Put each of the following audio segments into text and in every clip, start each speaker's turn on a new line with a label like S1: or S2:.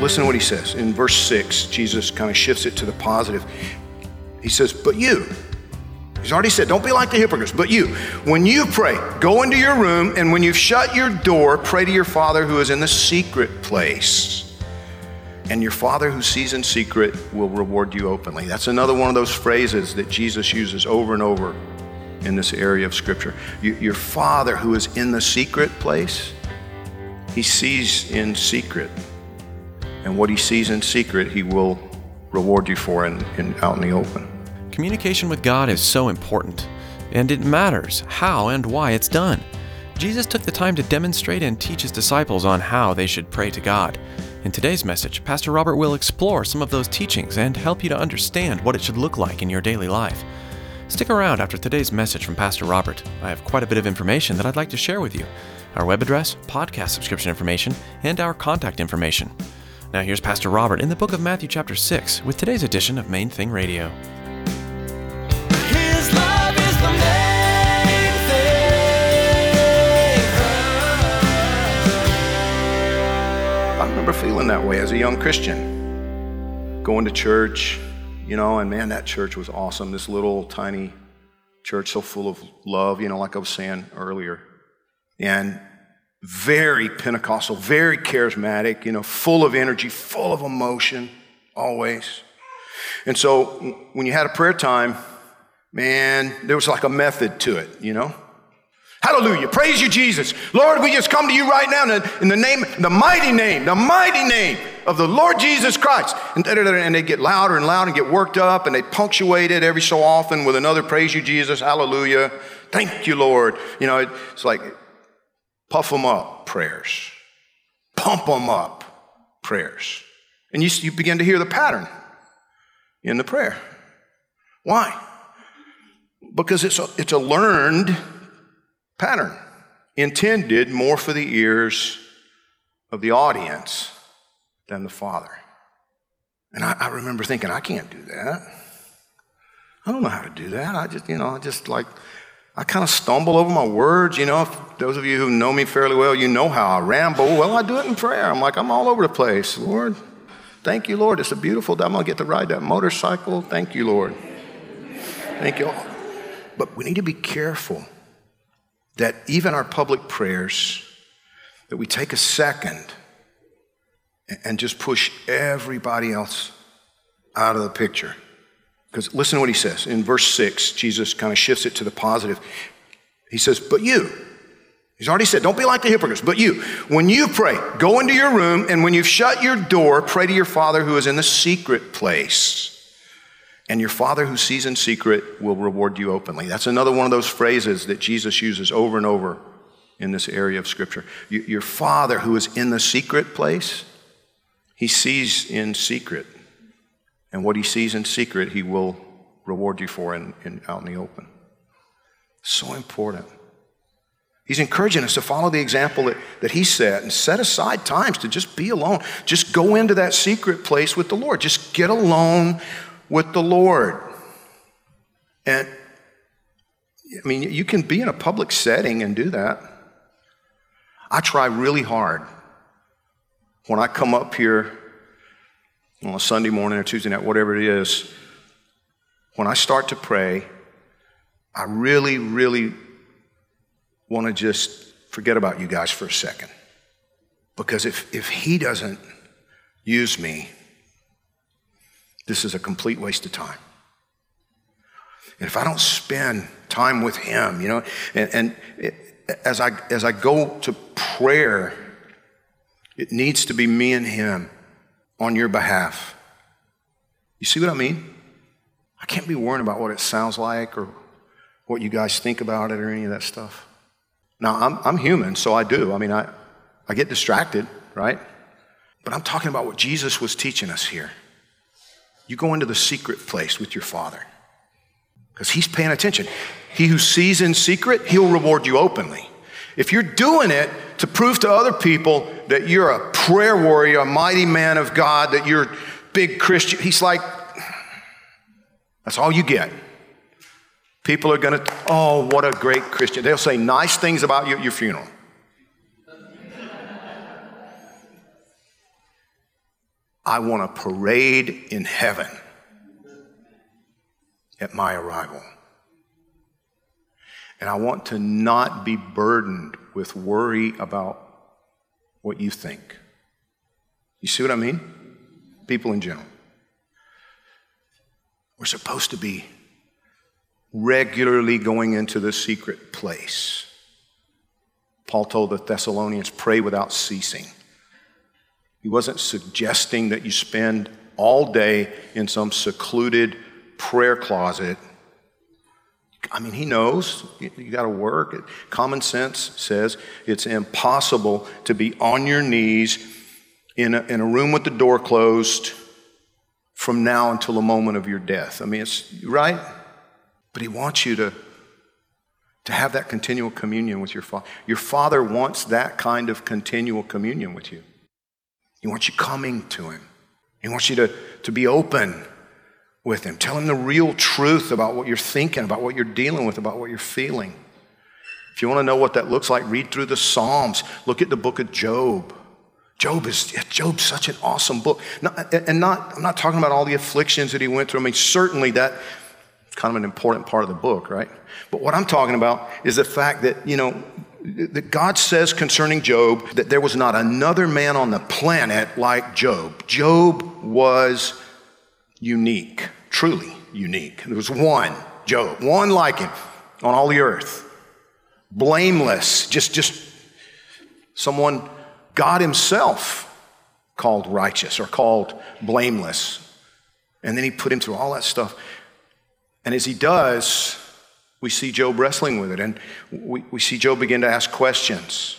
S1: Listen to what he says. In verse 6, Jesus kind of shifts it to the positive. He says, But you, he's already said, don't be like the hypocrites, but you, when you pray, go into your room, and when you've shut your door, pray to your Father who is in the secret place. And your Father who sees in secret will reward you openly. That's another one of those phrases that Jesus uses over and over in this area of Scripture. You- Your Father who is in the secret place, he sees in secret and what he sees in secret, he will reward you for in, in, out in the open.
S2: Communication with God is so important, and it matters how and why it's done. Jesus took the time to demonstrate and teach his disciples on how they should pray to God. In today's message, Pastor Robert will explore some of those teachings and help you to understand what it should look like in your daily life. Stick around after today's message from Pastor Robert. I have quite a bit of information that I'd like to share with you our web address, podcast subscription information, and our contact information. Now, here's Pastor Robert in the book of Matthew, chapter 6, with today's edition of Main Thing Radio.
S3: His love is the main thing.
S1: I remember feeling that way as a young Christian, going to church, you know, and man, that church was awesome. This little tiny church, so full of love, you know, like I was saying earlier. And very Pentecostal, very charismatic, you know, full of energy, full of emotion, always. And so when you had a prayer time, man, there was like a method to it, you know? Hallelujah. Praise you, Jesus. Lord, we just come to you right now in the, name, the mighty name, the mighty name of the Lord Jesus Christ. And, and they get louder and louder and get worked up and they punctuate it every so often with another praise you, Jesus. Hallelujah. Thank you, Lord. You know, it's like puff them up prayers, pump them up prayers. And you, you begin to hear the pattern in the prayer. Why? Because it's a, it's a learned pattern intended more for the ears of the audience than the Father. And I, I remember thinking, I can't do that. I don't know how to do that. I just, you know, I just like, I kind of stumble over my words. You know, if those of you who know me fairly well, you know how I ramble. Well, I do it in prayer. I'm like, I'm all over the place. Lord, thank you, Lord. It's a beautiful day. I'm going to get to ride that motorcycle. Thank you, Lord. Thank you. all. But we need to be careful that even our public prayers, that we take a second and just push everybody else out of the picture. Because listen to what he says. In verse 6, Jesus kind of shifts it to the positive. He says, But you, he's already said, don't be like the hypocrites, but you, when you pray, go into your room, and when you've shut your door, pray to your Father who is in the secret place. And your Father who sees in secret will reward you openly. That's another one of those phrases that Jesus uses over and over in this area of Scripture. Your Father who is in the secret place, he sees in secret. And what he sees in secret, he will reward you for in, in, out in the open. So important. He's encouraging us to follow the example that, that he set and set aside times to just be alone. Just go into that secret place with the Lord. Just get alone with the Lord. And I mean, you can be in a public setting and do that. I try really hard when I come up here on a Sunday morning or Tuesday night, whatever it is, when I start to pray, I really, really want to just forget about you guys for a second. Because if, if he doesn't use me, this is a complete waste of time. And if I don't spend time with him, you know, and, and it, as I as I go to prayer, It needs to be me and him on your behalf. You see what I mean? I can't be worrying about what it sounds like or what you guys think about it or any of that stuff. Now, I'm, I'm human, so I do. I mean, I, I get distracted, right? But I'm talking about what Jesus was teaching us here. You go into the secret place with your Father because He's paying attention. He who sees in secret, He'll reward you openly. If you're doing it to prove to other people that you're a prayer warrior, a mighty man of God, that you're a big Christian, He's like, that's all you get. People are going to, oh, what a great Christian. They'll say nice things about you at your funeral. I want a parade in heaven at my arrival. And I want to not be burdened with worry about what you think. You see what I mean? People in general. We're supposed to be regularly going into the secret place. Paul told the Thessalonians, pray without ceasing. He wasn't suggesting that you spend all day in some secluded prayer closet. I mean, he knows you got to work. Common sense says it's impossible to be on your knees in a, in a room with the door closed from now until the moment of your death. I mean, it's right. But He wants you to, to have that continual communion with your Father. Your Father wants that kind of continual communion with you. He wants you coming to Him. He wants you to, to be open with Him. Tell Him the real truth about what you're thinking, about what you're dealing with, about what you're feeling. If you want to know what that looks like, read through the Psalms. Look at the book of Job. Job is Job's such an awesome book. And not, I'm not talking about all the afflictions that he went through. I mean, certainly that kind of an important part of the book, right? But what I'm talking about is the fact that, you know, that God says concerning Job that there was not another man on the planet like Job. Job was unique, truly unique. There was one, Job, one like him on all the earth. Blameless, just, just someone God Himself called righteous or called blameless. And then He put him through all that stuff. And as he does, we see Job wrestling with it. And we, we see Job begin to ask questions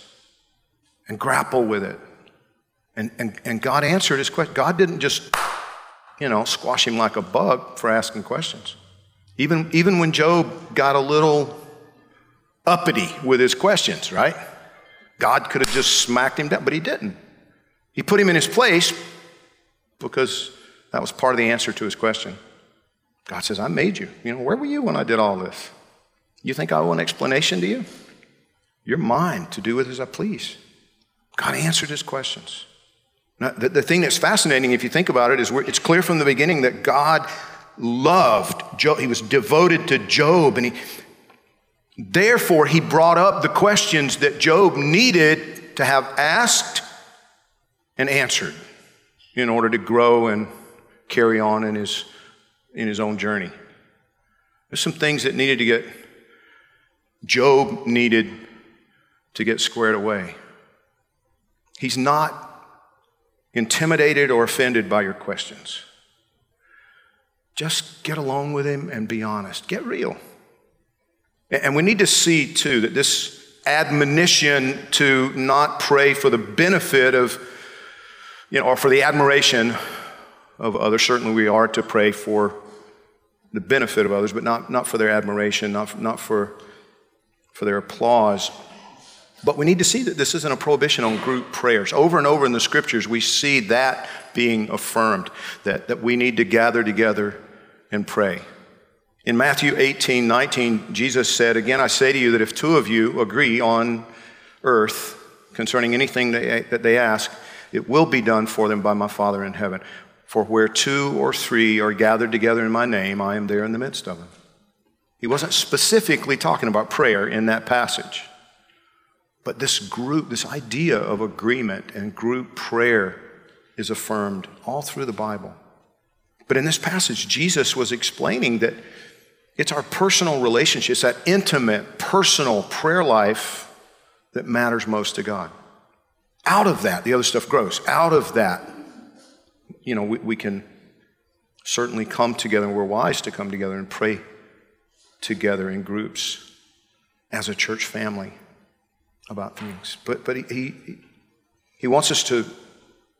S1: and grapple with it. And, and, and God answered his question. God didn't just, you know, squash him like a bug for asking questions. Even, even when Job got a little uppity with his questions, right? God could have just smacked him down, but he didn't. He put him in his place because that was part of the answer to his question. God says, I made you. You know, where were you when I did all this? You think I owe an explanation to you? You're mine to do with as I please. God answered his questions. Now, the, the thing that's fascinating, if you think about it, is it's clear from the beginning that God loved Job. He was devoted to Job, and he, therefore, he brought up the questions that Job needed to have asked and answered in order to grow and carry on in his in his own journey. There's some things that needed to get, Job needed to get squared away. He's not intimidated or offended by your questions. Just get along with him and be honest. Get real. And we need to see, too, that this admonition to not pray for the benefit of, you know, or for the admiration of others. Certainly, we are to pray for the benefit of others, but not, not for their admiration, not, not for, for their applause. But we need to see that this isn't a prohibition on group prayers. Over and over in the scriptures, we see that being affirmed, that, that we need to gather together and pray. In Matthew 18, 19, Jesus said, Again, I say to you that if two of you agree on earth concerning anything that they ask, it will be done for them by my Father in heaven. For where two or three are gathered together in my name, I am there in the midst of them. He wasn't specifically talking about prayer in that passage. But this group, this idea of agreement and group prayer is affirmed all through the Bible. But in this passage, Jesus was explaining that it's our personal relationships, that intimate, personal prayer life that matters most to God. out of that, the other stuff grows. Out of that, you know, we, we can certainly come together, and we're wise to come together and pray together in groups as a church family about things. But, but he, he, he wants us to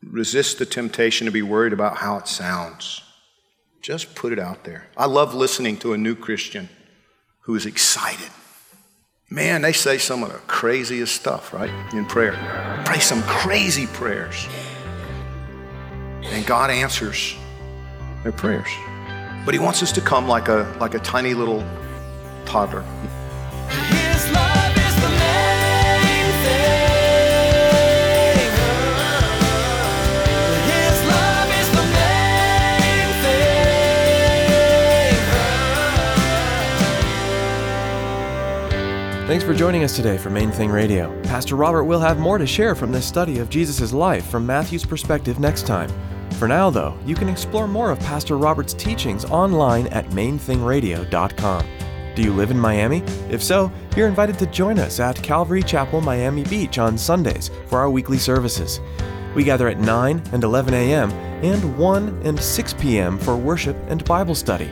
S1: resist the temptation to be worried about how it sounds. Just put it out there. I love listening to a new Christian who is excited. Man, they say some of the craziest stuff, right? In prayer. Pray some crazy prayers. And God answers their prayers. But He wants us to come like a, like a tiny little toddler.
S2: Thanks for joining us today for Main Thing Radio. Pastor Robert will have more to share from this study of Jesus' life from Matthew's perspective next time. For now, though, you can explore more of Pastor Robert's teachings online at mainthingradio.com. Do you live in Miami? If so, you're invited to join us at Calvary Chapel, Miami Beach on Sundays for our weekly services. We gather at 9 and 11 a.m. and 1 and 6 p.m. for worship and Bible study.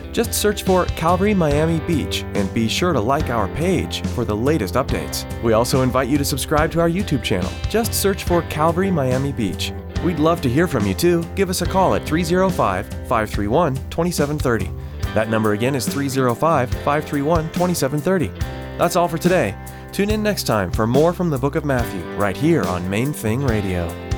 S2: Just search for Calvary Miami Beach and be sure to like our page for the latest updates. We also invite you to subscribe to our YouTube channel. Just search for Calvary Miami Beach. We'd love to hear from you too. Give us a call at 305 531 2730. That number again is 305 531 2730. That's all for today. Tune in next time for more from the book of Matthew, right here on Main Thing Radio.